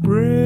Brainstormcast.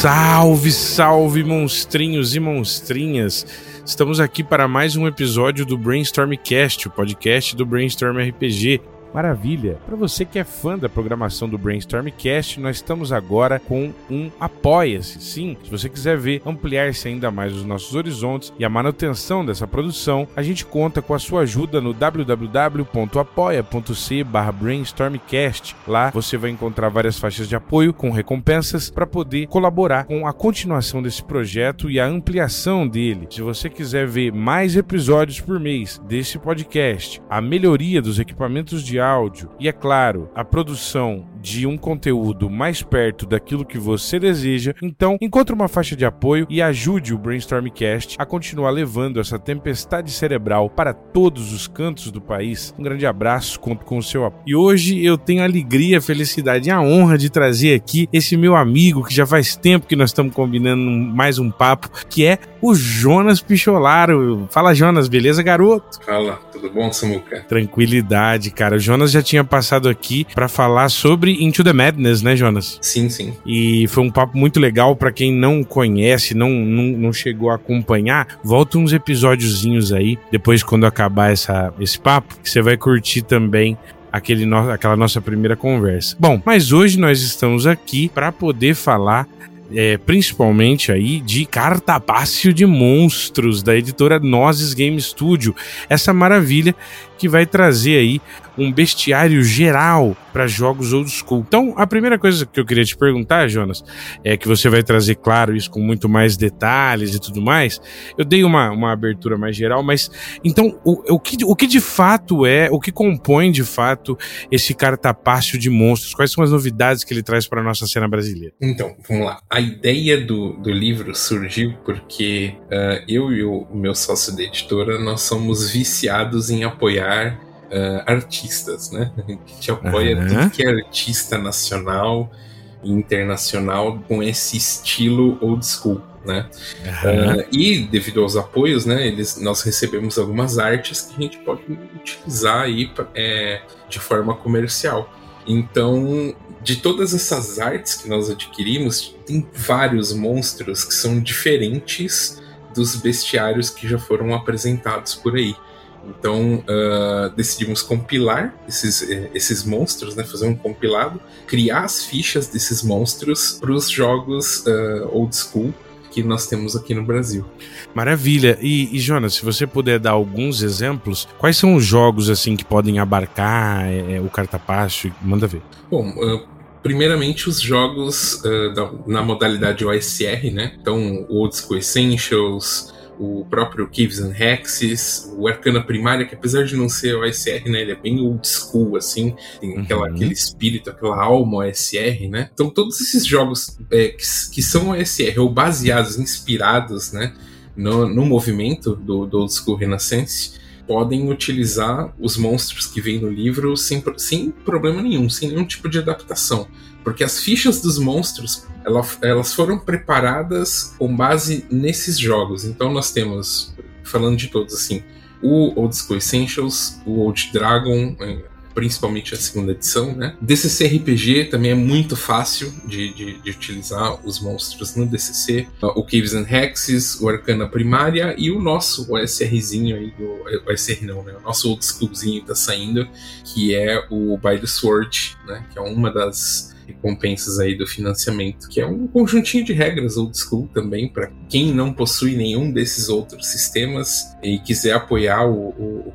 Salve, salve, monstrinhos e monstrinhas! Estamos aqui para mais um episódio do Brainstormcast, o podcast do Brainstorm RPG. Maravilha! Para você que é fã da programação do Brainstormcast, nós estamos agora com um Apoia-se. Sim, se você quiser ver ampliar-se ainda mais os nossos horizontes e a manutenção dessa produção, a gente conta com a sua ajuda no www.apoia.se brainstormcast. Lá você vai encontrar várias faixas de apoio com recompensas para poder colaborar com a continuação desse projeto e a ampliação dele. Se você quiser ver mais episódios por mês desse podcast, a melhoria dos equipamentos de áudio. E, é claro, a produção de um conteúdo mais perto daquilo que você deseja, então encontre uma faixa de apoio e ajude o Brainstormcast a continuar levando essa tempestade cerebral para todos os cantos do país. Um grande abraço, conto com o seu apoio. E hoje eu tenho a alegria, a felicidade e a honra de trazer aqui esse meu amigo que já faz tempo que nós estamos combinando mais um papo, que é o Jonas Picholaro. Fala, Jonas, beleza, garoto? Fala, tudo bom, Samuca? Tranquilidade, cara. O Jonas já tinha passado aqui para falar sobre Into the Madness, né, Jonas? Sim, sim. E foi um papo muito legal para quem não conhece, não, não, não chegou a acompanhar. Volta uns episódiozinhos aí, depois quando acabar essa, esse papo, que você vai curtir também aquele no, aquela nossa primeira conversa. Bom, mas hoje nós estamos aqui para poder falar é, principalmente aí de Cartapácio de Monstros, da editora Nozes Game Studio. Essa maravilha que vai trazer aí um bestiário geral para jogos old school. Então, a primeira coisa que eu queria te perguntar, Jonas, é que você vai trazer, claro, isso com muito mais detalhes e tudo mais. Eu dei uma, uma abertura mais geral, mas então, o, o, que, o que de fato é, o que compõe de fato esse cartapácio de monstros? Quais são as novidades que ele traz para nossa cena brasileira? Então, vamos lá. A ideia do, do livro surgiu porque uh, eu e o meu sócio da editora, nós somos viciados em apoiar uh, artistas, né? A gente apoia uhum. tudo que é artista nacional e internacional com esse estilo old school. Né? Uhum. Uh, e devido aos apoios, né, eles, nós recebemos algumas artes que a gente pode utilizar aí é, de forma comercial. Então, de todas essas artes que nós adquirimos, tem vários monstros que são diferentes dos bestiários que já foram apresentados por aí. Então uh, decidimos compilar esses, eh, esses monstros, né, fazer um compilado, criar as fichas desses monstros para os jogos uh, old school que nós temos aqui no Brasil. Maravilha. E, e, Jonas, se você puder dar alguns exemplos, quais são os jogos assim que podem abarcar é, o cartapacho? Manda ver. Bom, uh, primeiramente os jogos da, na modalidade OSR, né? Então, o Old School Essentials, o próprio Caves and Hexes, o Arcana Primária, que apesar de não ser OSR, né, ele é bem old school, assim, tem aquela, uhum. aquele espírito, aquela alma OSR, né? Então todos esses jogos é, que, que, são OSR ou baseados, inspirados, né, no, no movimento do, do old school Renaissance, podem utilizar os monstros que vem no livro sem, sem problema nenhum, sem nenhum tipo de adaptação. Porque as fichas dos monstros elas foram preparadas com base nesses jogos. Então nós temos, falando de todos assim, o Old School Essentials, o Old Dragon, é, principalmente a segunda edição, né? DCC RPG também é muito fácil de, de, de, utilizar os monstros no DCC. O Caves and Hexes, o Arcana Primária e o nosso OSRzinho aí, do, OSR não, né? O nosso old schoolzinho tá saindo, que é o By the Sword, né? Que é uma das recompensas aí do financiamento, que é um conjuntinho de regras old school também para quem não possui nenhum desses outros sistemas e quiser apoiar o, o, o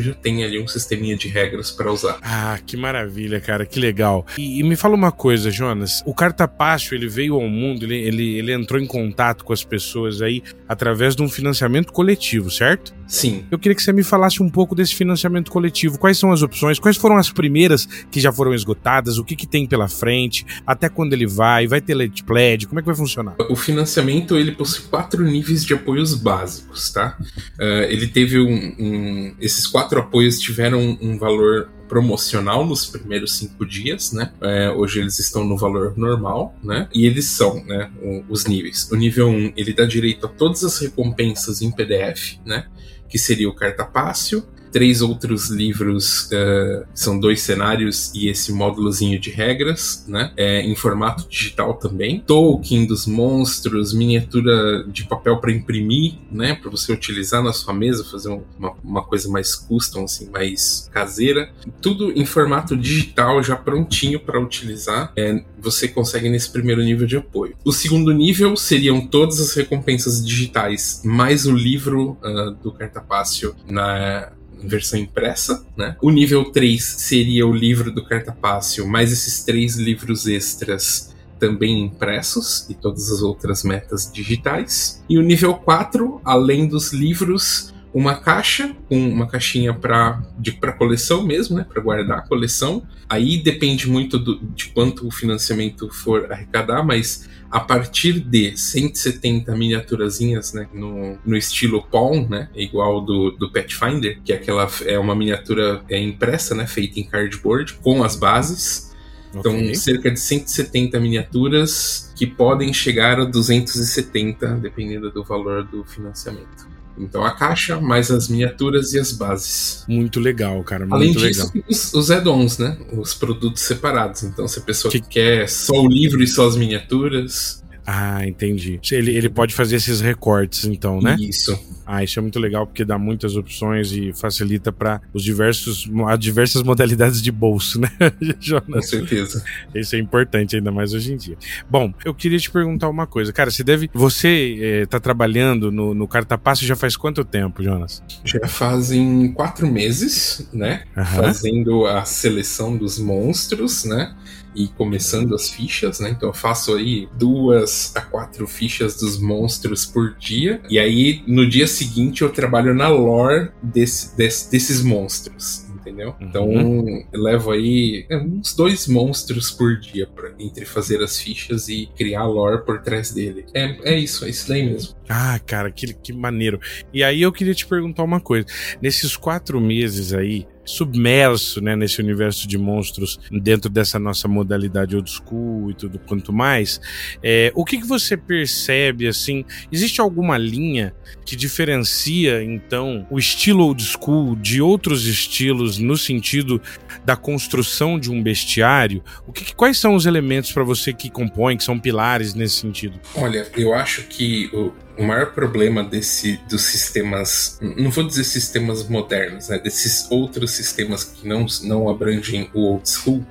já tem ali um sisteminha de regras para usar. Ah, que maravilha, cara, que legal. E, e me fala uma coisa, Jonas, o cartapasso ele veio ao mundo, ele, ele, ele entrou em contato com as pessoas aí através de um financiamento coletivo, certo? Sim. Eu queria que você me falasse um pouco desse financiamento coletivo. Quais são as opções? Quais foram as primeiras que já foram esgotadas? O que, que tem pela frente, até quando ele vai, vai ter lead pledge, como é que vai funcionar? O financiamento ele possui quatro níveis de apoios básicos, tá? Uh, ele teve um, um, esses quatro apoios tiveram um valor promocional nos primeiros cinco dias, né? É, hoje eles estão no valor normal, né? E eles são, né? Os níveis. O nível 1, ele dá direito a todas as recompensas em PDF, né? Que seria o cartapácio, três outros livros, uh, são dois cenários e esse módulozinho de regras, né? É, em formato digital também. Tolkien dos monstros, miniatura de papel para imprimir, né? Para você utilizar na sua mesa, fazer uma, uma coisa mais custom, assim, mais caseira. Tudo em formato digital, já prontinho para utilizar. É, você consegue nesse primeiro nível de apoio. O segundo nível seriam todas as recompensas digitais, mais o livro uh, do cartapácio na versão impressa, né? O nível 3 seria o livro do cartapácio, mais esses três livros extras também impressos e todas as outras metas digitais. E o nível 4, além dos livros, uma caixa, uma caixinha para para coleção mesmo, né, para guardar a coleção. Aí depende muito do, de quanto o financiamento for arrecadar, mas a partir de 170 miniaturazinhas, né, no, no estilo Pawn, né, igual do, do Pathfinder, que é aquela é uma miniatura é impressa, né, feita em cardboard com as bases. Então, okay. cerca de 170 miniaturas que podem chegar a 270, dependendo do valor do financiamento. Então a caixa, mais as miniaturas e as bases. Muito legal, cara. Muito Além disso, legal. os, os add-ons, né? Os produtos separados. Então, se a pessoa que... quer só o livro e só as miniaturas. Ah, entendi. Ele, ele pode fazer esses recortes, então, né? Isso. Ah, isso é muito legal porque dá muitas opções e facilita para os diversos as diversas modalidades de bolso, né, Jonas? Com certeza. Isso é importante ainda mais hoje em dia. Bom, eu queria te perguntar uma coisa, cara. Você deve, você está eh, trabalhando no, no Cartapasso já faz quanto tempo, Jonas? Já fazem quatro meses, né? Uhum. Fazendo a seleção dos monstros, né? E começando as fichas, né? Então eu faço aí duas a quatro fichas dos monstros por dia. E aí no dia seguinte eu trabalho na lore desse, desse, desses monstros entendeu? Uhum. Então eu levo aí é, uns dois monstros por dia pra, entre fazer as fichas e criar a lore por trás dele. É, é isso, é isso daí mesmo. Ah, cara, que, que maneiro. E aí eu queria te perguntar uma coisa. Nesses quatro meses aí, submerso né, nesse universo de monstros dentro dessa nossa modalidade old school e tudo quanto mais. É, o que, que você percebe assim? Existe alguma linha que diferencia então o estilo old school de outros estilos no sentido da construção de um bestiário? O que, quais são os elementos para você que compõem, que são pilares nesse sentido? Olha, eu acho que o maior problema desse dos sistemas, não vou dizer sistemas modernos, né, desses outros sistemas que não, não abrangem o old school,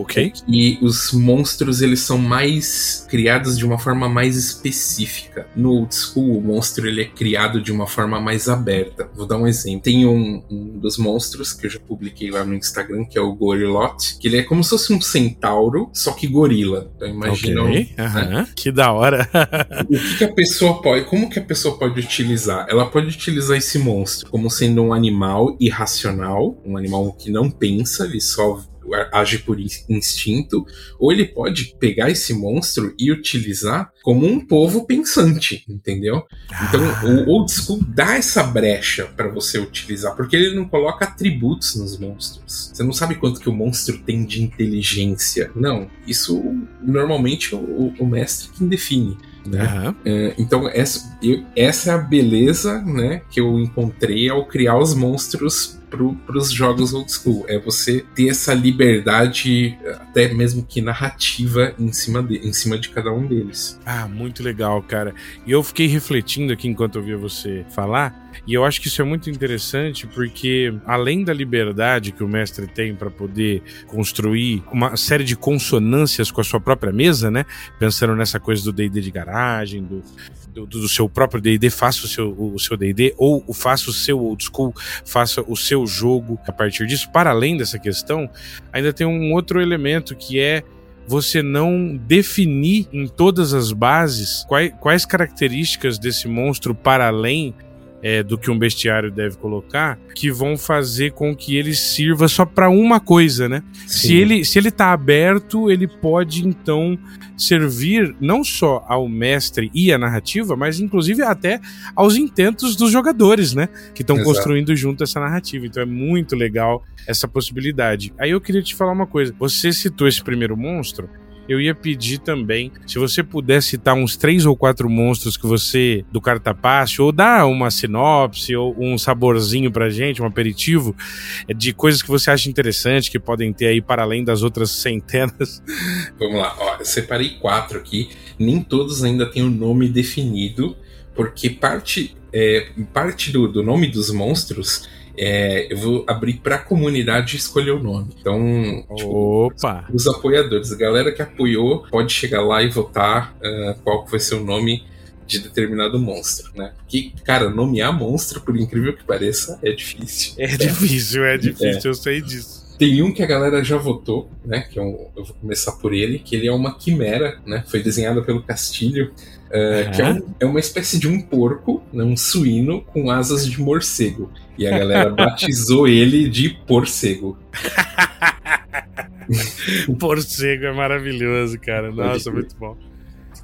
Ok. E os monstros, eles são mais criados de uma forma mais específica. No old school, o monstro ele é criado de uma forma mais aberta. Vou dar um exemplo. Tem um, um dos monstros que eu já publiquei lá no Instagram, que é o Gorilot, que ele é como se fosse um centauro, só que gorila. Então imagina. Okay. Né? Que da hora. o que, que a pessoa pode. Como que a pessoa pode utilizar? Ela pode utilizar esse monstro como sendo um animal irracional, um animal que não pensa, ele só age por instinto, ou ele pode pegar esse monstro e utilizar como um povo pensante, entendeu? Então, ah. o old school dá essa brecha para você utilizar, porque ele não coloca atributos nos monstros. Você não sabe quanto que o monstro tem de inteligência. Não, isso normalmente o, o mestre quem define. Né? Uhum. Então, essa, eu, essa é a beleza né, que eu encontrei ao criar os monstros para os jogos old school. É você ter essa liberdade, até mesmo que narrativa, em cima de, em cima de cada um deles. Ah, muito legal, cara. E eu fiquei refletindo aqui enquanto eu via você falar. E eu acho que isso é muito interessante porque, além da liberdade que o mestre tem para poder construir uma série de consonâncias com a sua própria mesa, né? Pensando nessa coisa do DD de garagem, do, do, do seu próprio DD, faça o seu o seu DD, ou faça o seu old school, faça o seu jogo a partir disso. Para além dessa questão, ainda tem um outro elemento que é você não definir em todas as bases quais, quais características desse monstro para além é, do que um bestiário deve colocar, que vão fazer com que ele sirva só para uma coisa, né? Se ele, se ele tá aberto, ele pode então servir não só ao mestre e à narrativa, mas inclusive até aos intentos dos jogadores, né? Que estão construindo junto essa narrativa. Então é muito legal essa possibilidade. Aí eu queria te falar uma coisa. Você citou esse primeiro monstro eu ia pedir também, se você puder citar uns três ou quatro monstros que você, do cartapasse, ou dar uma sinopse, ou um saborzinho pra gente, um aperitivo, é, de coisas que você acha interessante, que podem ter aí para além das outras centenas. Vamos lá, ó, eu separei quatro aqui, nem todos ainda têm o um nome definido, porque parte, é, parte do, do nome dos monstros é, eu vou abrir para a comunidade escolher o nome. Então, tipo, Opa. os apoiadores, a galera que apoiou, pode chegar lá e votar uh, qual vai ser o nome de determinado monstro, né? Que, cara, nomear monstro, por incrível que pareça, é difícil. É difícil, é difícil, é. eu sei disso. Tem um que a galera já votou, né? Que é um, eu vou começar por ele, que ele é uma quimera, né? Foi desenhado pelo Castilho. Uh, que é, um, é, uma espécie de um porco, né, um suíno com asas de morcego. E a galera batizou ele de porcego. porcego é maravilhoso, cara. Nossa, muito bom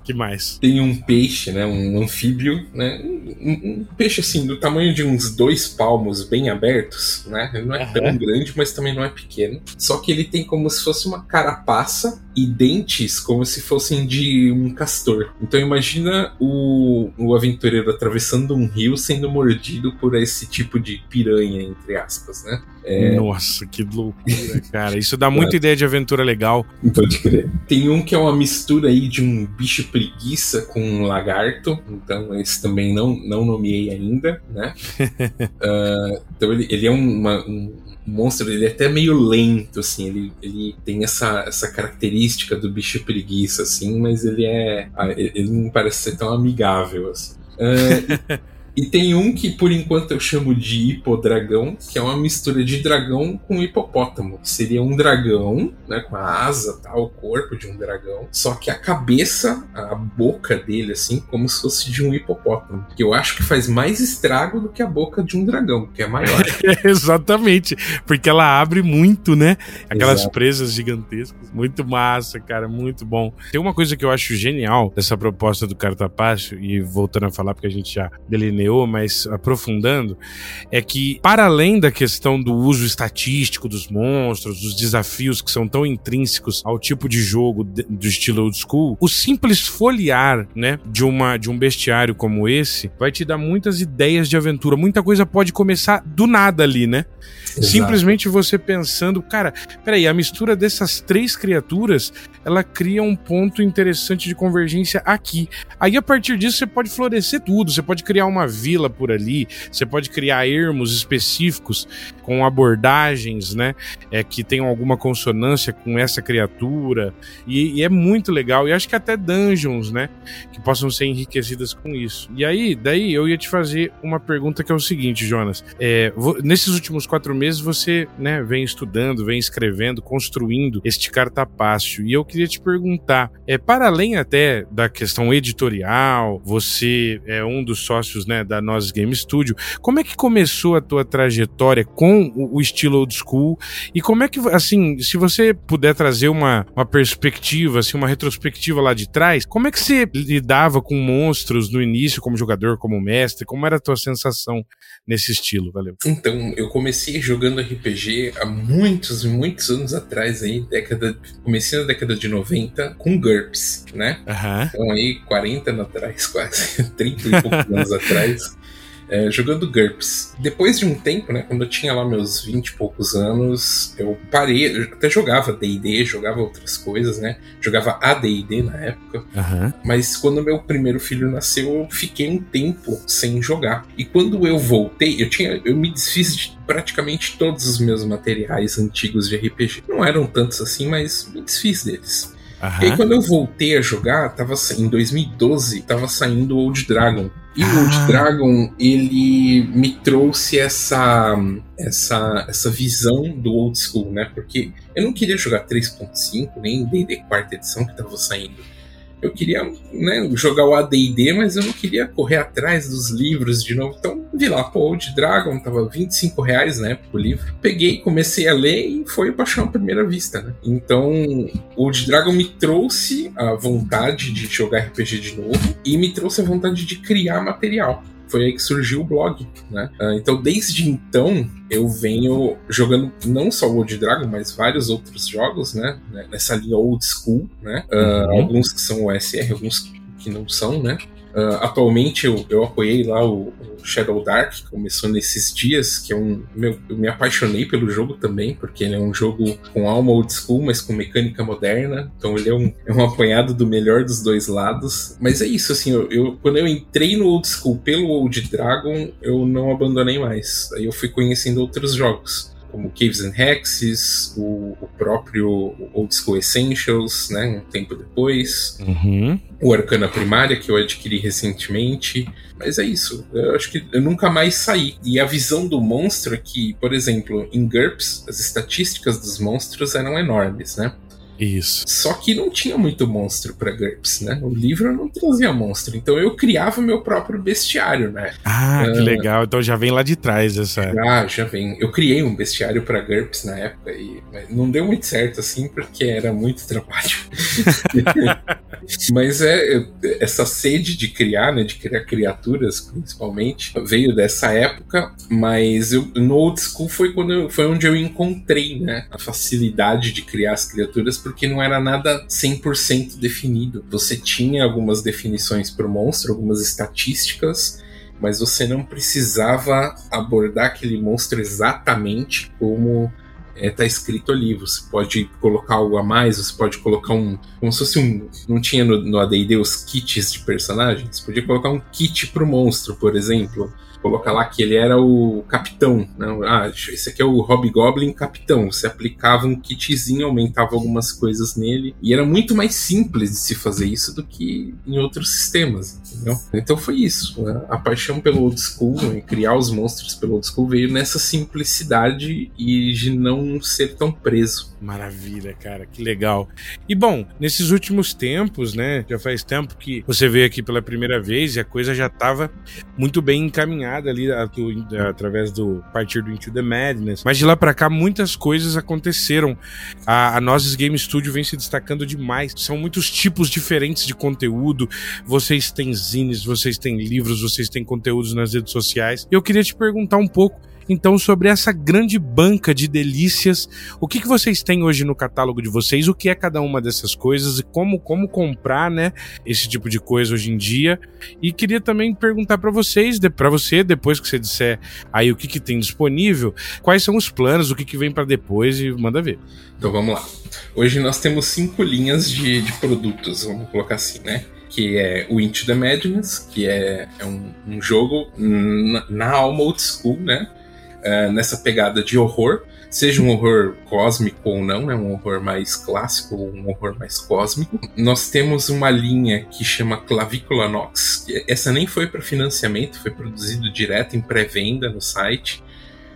que mais? Tem um peixe, né? Um anfíbio, né? Um, um, peixe assim, do tamanho de uns dois palmos bem abertos, né? Ele não é uhum. tão grande, mas também não é pequeno. Só que ele tem como se fosse uma carapaça e dentes como se fossem de um castor. Então imagina o, o aventureiro atravessando um rio sendo mordido por esse tipo de piranha, entre aspas, né? É... Nossa, que loucura, cara. Isso dá muita é. ideia de aventura legal. Pode crer. Tem um que é uma mistura aí de um bicho preguiça com um lagarto. Então, esse também não, não nomeei ainda, né? uh, então, ele, ele é uma, um monstro, ele é até meio lento, assim. Ele, ele tem essa, essa característica do bicho preguiça, assim, mas ele é. Ah, ele não parece ser tão amigável, assim. Uh, E tem um que por enquanto eu chamo de hipodragão, que é uma mistura de dragão com hipopótamo. Seria um dragão, né, com a asa, tá, o corpo de um dragão, só que a cabeça, a boca dele assim, como se fosse de um hipopótamo. Que eu acho que faz mais estrago do que a boca de um dragão, que é maior. Exatamente, porque ela abre muito, né? Aquelas Exato. presas gigantescas. Muito massa, cara, muito bom. Tem uma coisa que eu acho genial dessa proposta do Cartapacho e voltando a falar porque a gente já delineou mas aprofundando, é que, para além da questão do uso estatístico dos monstros, dos desafios que são tão intrínsecos ao tipo de jogo do estilo old school, o simples folhear, né, de, uma, de um bestiário como esse vai te dar muitas ideias de aventura. Muita coisa pode começar do nada ali, né? Exato. Simplesmente você pensando, cara, peraí, a mistura dessas três criaturas, ela cria um ponto interessante de convergência aqui. Aí a partir disso você pode florescer tudo, você pode criar uma vila por ali, você pode criar ermos específicos com abordagens, né, é, que tenham alguma consonância com essa criatura, e, e, é muito legal, e acho que até dungeons, né, que possam ser enriquecidas com isso. E aí, daí eu ia te fazer uma pergunta que é o seguinte, Jonas, é, nesses últimos quatro meses você, né, vem estudando, vem escrevendo, construindo este cartapácio, e eu queria te perguntar, é, para além até da questão editorial, você é um dos sócios, né, da Nós Game Studio. Como é que começou a tua trajetória com o, estilo old school? E como é que, assim, se você puder trazer uma, uma perspectiva, assim, uma retrospectiva lá de trás, como é que você lidava com monstros no início como jogador, como mestre? Como era a tua sensação nesse estilo? Valeu. Então, eu comecei jogando RPG há muitos, muitos anos atrás aí, década, comecei na década de 90 com GURPS, né? Uhum. Então aí 40 anos atrás, quase 30 e poucos anos atrás é, jogando GURPS. Depois de um tempo, né, quando eu tinha lá meus 20 e poucos anos, eu parei, eu até jogava D&D, jogava outras coisas, né, jogava AD&D na época, uhum. mas quando meu primeiro filho nasceu, eu fiquei um tempo sem jogar. E quando eu voltei, eu tinha, eu me desfiz de praticamente todos os meus materiais antigos de RPG. Não eram tantos assim, mas me desfiz deles. Uhum. E aí, quando eu voltei a jogar, tava, em 2012, tava saindo Old Dragon. E ah. o Old Dragon, ele me trouxe essa, essa, essa visão do old school, né? Porque eu não queria jogar 3.5, nem D&D quarta edição que tava saindo. Eu queria né, jogar o AD&D, mas eu não queria correr atrás dos livros de novo. Então vi lá, pô, Old Dragon tava 25 reais na época o livro. Peguei, comecei a ler e foi paixão à primeira vista, né? Então Old Dragon me trouxe a vontade de jogar RPG de novo e me trouxe a vontade de criar material foi aí que surgiu o blog, né? Uh, então, desde então, eu venho jogando não só o Old Dragon, mas vários outros jogos, né? Nessa linha old school, né? Uh, uhum. Alguns que são OSR, alguns que não são, né? Uh, atualmente eu, eu apoiei lá o, o, Shadow Dark, que começou nesses dias, que é um. Meu, eu me apaixonei pelo jogo também, porque ele é um jogo com alma old school, mas com mecânica moderna. Então ele é um, é um apanhado do melhor dos dois lados. Mas é isso, assim, eu, eu, quando eu entrei no old school pelo Old Dragon, eu não abandonei mais. Aí eu fui conhecendo outros jogos como Caves and Hexes, o, o próprio Old School Essentials, né, um tempo depois, uhum. o Arcana Primária, que eu adquiri recentemente. Mas é isso, eu acho que eu nunca mais saí. E a visão do monstro é que, por exemplo, em GURPS, as estatísticas dos monstros eram enormes, né? Isso. Só que não tinha muito monstro para GURPS, né? O livro não trazia monstro. Então eu criava meu próprio bestiário, né? Ah, uh, que ah, legal. Então já vem lá de trás essa. Ah, já vem. Eu criei um bestiário para GURPS na época e não deu muito certo assim, porque era muito trabalho. Mas é essa sede de criar, né? De criar criaturas, principalmente, veio dessa época. Mas eu, no old school foi quando eu, foi onde eu encontrei, né? A facilidade de criar as criaturas porque não era nada 100% definido. Você tinha algumas definições para o monstro, algumas estatísticas, mas você não precisava abordar aquele monstro exatamente como está é, escrito ali. Você pode colocar algo a mais, você pode colocar um. Como se fosse um. Não tinha no, no ADD os kits de personagens? Você podia colocar um kit para o monstro, por exemplo colocar lá que ele era o capitão. Né? Ah, esse aqui é o Hobgoblin capitão. Você aplicava um kitzinho, aumentava algumas coisas nele. E era muito mais simples de se fazer isso do que em outros sistemas, entendeu? Então foi isso. Né? A paixão pelo old school, criar os monstros pelo old school, veio nessa simplicidade e de não ser tão preso. Maravilha, cara, que legal. E bom, nesses últimos tempos, né? Já faz tempo que você veio aqui pela primeira vez e a coisa já estava muito bem encaminhada ali através do partir do Into the Madness. Mas de lá para cá muitas coisas aconteceram. A, a Nozes Game Studio vem se destacando demais. São muitos tipos diferentes de conteúdo. Vocês têm zines, vocês têm livros, vocês têm conteúdos nas redes sociais. Eu queria te perguntar um pouco então sobre essa grande banca de delícias. O que, que vocês têm hoje no catálogo de vocês? O que é cada uma dessas coisas e como, como comprar, né, esse tipo de coisa hoje em dia? E queria também perguntar para vocês, para você, depois que você disser aí o que, que tem disponível, quais são os planos, o que, que vem para depois e manda ver. Então vamos lá. Hoje nós temos cinco linhas de, de produtos, vamos colocar assim, né? que é o Into the Madness, que é, é um, um, jogo na, na alma old school, né? Uh, nessa pegada de horror, seja um horror cósmico ou não, né, um horror mais clássico ou um horror mais cósmico. Nós temos uma linha que chama Clavícula Nox. Essa nem foi para financiamento, foi produzido direto em pré-venda no site.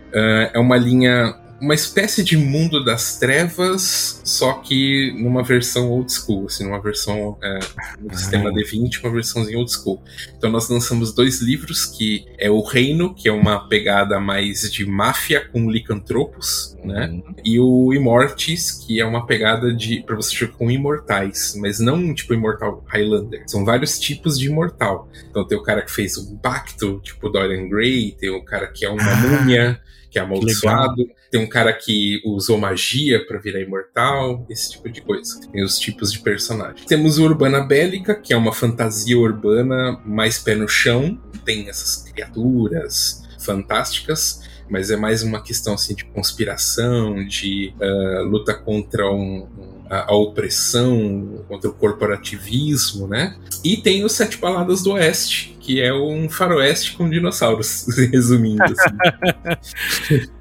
Uh, é uma linha uma espécie de mundo das trevas, só que numa versão old school, assim, numa versão é, no sistema D20, uma versãozinha old school. Então nós lançamos dois livros, que é O Reino, que é uma pegada mais de máfia com licantropos, né? Uhum. E o Immortis, que é uma pegada de para você jogar com imortais, mas não tipo imortal Highlander. São vários tipos de imortal. Então tem o cara que fez um pacto, tipo Dorian Gray, tem o cara que é uma ah. múmia, que é amaldiçoado. Tem um cara que usou magia para virar imortal, esse tipo de coisa. Tem os tipos de personagem. Temos o Urbana Bélica, que é uma fantasia urbana mais pé no chão. Tem essas criaturas fantásticas mas é mais uma questão assim de conspiração, de uh, luta contra um, a, a, opressão, contra o corporativismo, né? E tem os Sete Baladas do Oeste, que é um faroeste com dinossauros, resumindo. Assim.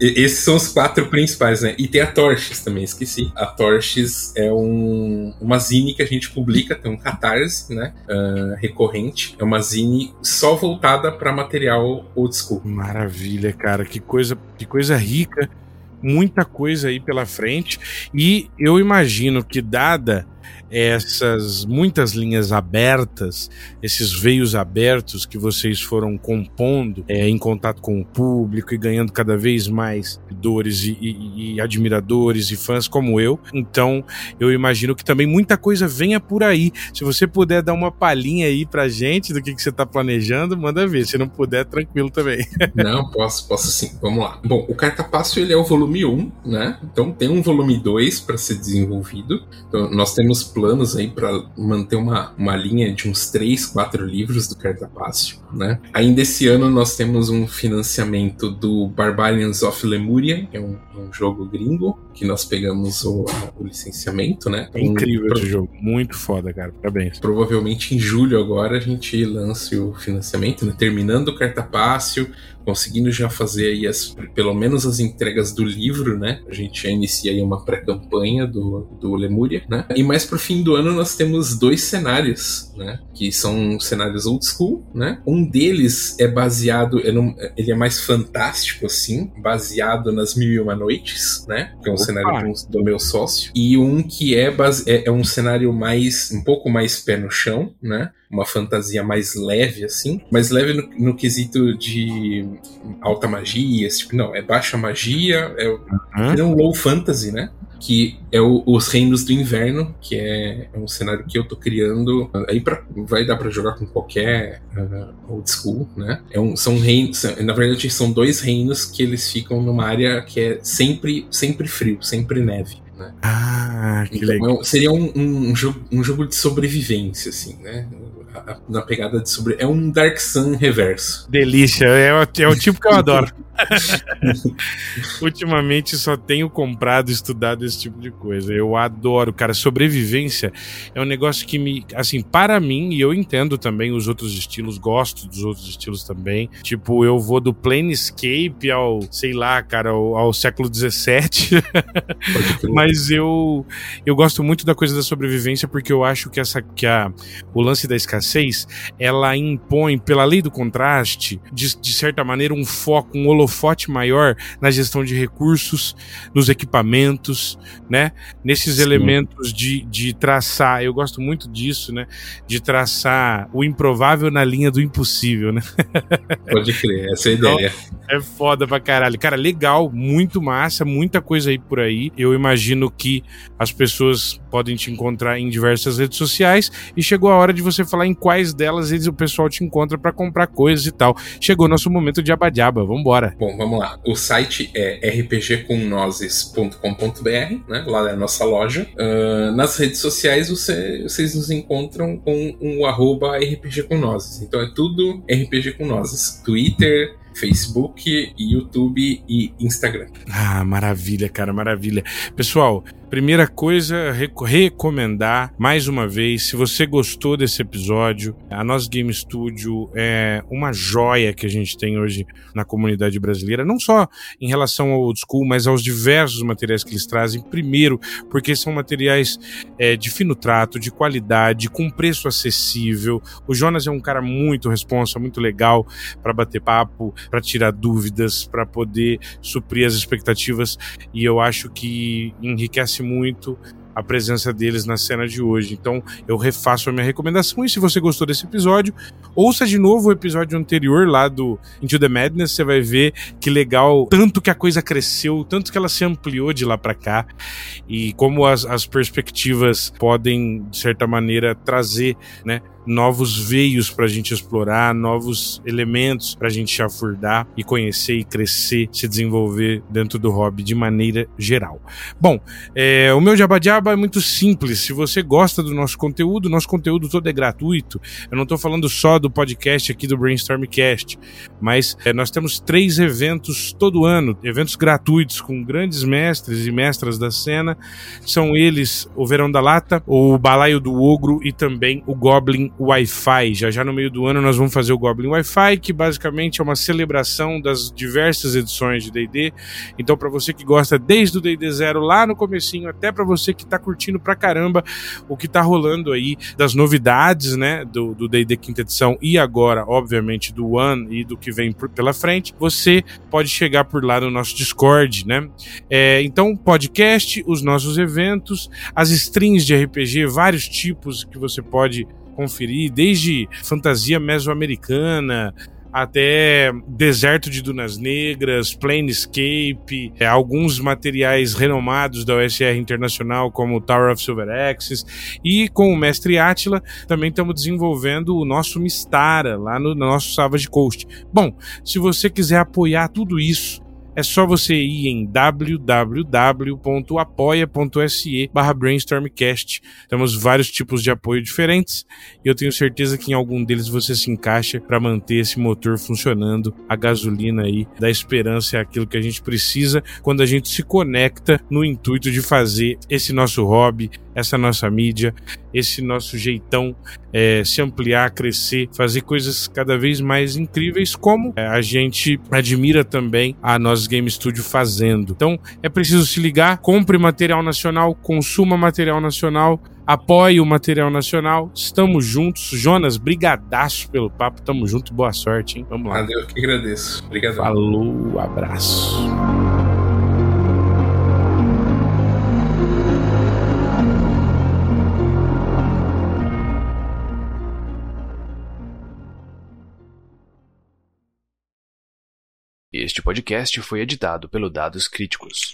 Esses são os quatro principais, né? E tem a Torches também, esqueci. A Torches é um, uma zine que a gente publica, tem um catarse, né? Uh, recorrente. É uma zine só voltada para material old school. Maravilha, cara. Que coisa, que coisa rica. Muita coisa aí pela frente. E eu imagino que, dada essas muitas linhas abertas, esses veios abertos que vocês foram compondo é, em contato com o público e ganhando cada vez mais dores e, e, e, admiradores e fãs como eu. Então, eu imagino que também muita coisa venha por aí. Se você puder dar uma palhinha aí pra gente do que, que você tá planejando, manda ver. Se não puder, tranquilo também. não, posso, posso sim. Vamos lá. Bom, o Cartapasso ele é o volume 1, né? Então tem um volume 2 para ser desenvolvido. Então, nós temos planos aí para manter uma, uma linha de uns 3, 4 livros do Cartapácio, né? Ainda esse ano nós temos um financiamento do Barbarians of Lemuria, que é um, um jogo gringo, que nós pegamos o, o licenciamento, né? É incrível então, esse jogo, muito foda, cara. Parabéns. Provavelmente em julho agora a gente lance o financiamento, né? Terminando o Cartapácio, conseguindo já fazer aí as, pelo menos as entregas do livro, né? A gente já inicia aí uma pré-campanha do, do Lemuria, né? E mais pro fim do ano nós temos dois cenários, né? Que são cenários old school, né? Um deles é baseado, ele é mais fantástico, assim, baseado nas Mil e Uma Noites, né? Que é um Opa. cenário do, do, meu sócio. E um que é, base, é, é um cenário mais, um pouco mais pé no chão, né? Uma fantasia mais leve, assim. Mais leve no, no quesito de alta magia, tipo, não, é baixa magia, é, uhum. é um low fantasy, né? que é o, os Reinos do Inverno, que é, é, um cenário que eu tô criando. Aí pra, vai dar para jogar com qualquer uh, old school, né? É um, são reinos, na verdade são dois reinos que eles ficam numa área que é sempre, sempre frio, sempre neve. Né? Ah, que então, legal. É seria um, um, um, jogo, um jogo de sobrevivência, assim, né? Na pegada de sobre. É um Dark Sun reverso. Delícia, é o, é o tipo que eu adoro. Ultimamente só tenho comprado e estudado esse tipo de coisa. Eu adoro, cara. Sobrevivência é um negócio que me. Assim, para mim, e eu entendo também os outros estilos, gosto dos outros estilos também. Tipo, eu vou do Planescape ao, sei lá, cara, ao, ao século XVII. Mas eu, eu gosto muito da coisa da sobrevivência porque eu acho que, essa, que a, o lance da escassez ela impõe, pela lei do contraste, de, de certa maneira, um foco, um holofote holofote maior na gestão de recursos, nos equipamentos, né? Nesses Sim. elementos de, de traçar, eu gosto muito disso, né? De traçar o improvável na linha do impossível, né? Pode crer, essa é a então, ideia. É foda pra caralho. Cara, legal, muito massa, muita coisa aí por aí. Eu imagino que as pessoas podem te encontrar em diversas redes sociais e chegou a hora de você falar em quais delas eles, o pessoal te encontra para comprar coisas e tal. Chegou nosso momento de abadiaba, vambora. Bom, vamos lá. O site é rpgcomnozes.com.br, né? Lá é a nossa loja. Uh, nas redes sociais você, vocês nos encontram com o arroba rpgcomnozes. Então é tudo RPG. Twitter, Facebook, YouTube e Instagram. Ah, maravilha, cara, maravilha. Pessoal, Primeira coisa, recomendar mais uma vez, se você gostou desse episódio, a Nós Game Studio é uma joia que a gente tem hoje na comunidade brasileira, não só em relação ao old school, mas aos diversos materiais que eles trazem. Primeiro, porque são materiais é, de fino trato, de qualidade, com preço acessível. O Jonas é um cara muito responsável, muito legal para bater papo, para tirar dúvidas, para poder suprir as expectativas, e eu acho que enriquece muito a presença deles na cena de hoje. Então eu refaço a minha recomendação. E se você gostou desse episódio, ouça de novo o episódio anterior lá do Into the Madness. Você vai ver que legal, tanto que a coisa cresceu, tanto que ela se ampliou de lá para cá e como as, as perspectivas podem, de certa maneira, trazer, né? Novos veios para a gente explorar, novos elementos para a gente chafurdar e conhecer e crescer, se desenvolver dentro do hobby de maneira geral. Bom, é, o meu jabajaba é muito simples. Se você gosta do nosso conteúdo, nosso conteúdo todo é gratuito. Eu não estou falando só do podcast aqui do Brainstormcast, mas é, nós temos três eventos todo ano, eventos gratuitos com grandes mestres e mestras da cena. São eles o Verão da Lata, o Balaio do Ogro e também o Goblin Wi-Fi. Já já no meio do ano nós vamos fazer o Goblin Wi-Fi, que basicamente é uma celebração das diversas edições de D&D. Então para você que gosta desde o D&D Zero lá no comecinho, até para você que tá curtindo pra caramba o que tá rolando aí das novidades, né, do D&D quinta edição e agora, obviamente, do One e do que vem por, pela frente, você pode chegar por lá no nosso Discord, né? É, então, podcast, os nossos eventos, as strings de RPG, vários tipos que você pode conferir, desde fantasia mesoamericana, até Deserto de Dunas Negras, Planescape, é, alguns materiais renomados da OSR Internacional, como Tower of Silver Axis, e com o Mestre Atila também estamos desenvolvendo o nosso Mistara, lá no, no nosso Savage Coast. Bom, se você quiser apoiar tudo isso, é só você ir em www.apoia.se barra brainstormcast. Temos vários tipos de apoio diferentes e eu tenho certeza que em algum deles você se encaixa para manter esse motor funcionando. A gasolina aí da esperança é aquilo que a gente precisa quando a gente se conecta no intuito de fazer esse nosso hobby, essa nossa mídia, esse nosso jeitão é, se ampliar, crescer, fazer coisas cada vez mais incríveis, como é, a gente admira também a Nós Game Studio fazendo. Então é preciso se ligar, compre material nacional, consuma material nacional, apoie o material nacional. Estamos juntos. Jonas, brigadaço pelo papo. Tamo junto. Boa sorte, hein? Vamos lá. Valeu, que agradeço. Obrigado. Falou, abraço. Este podcast foi editado pelo Dados Críticos.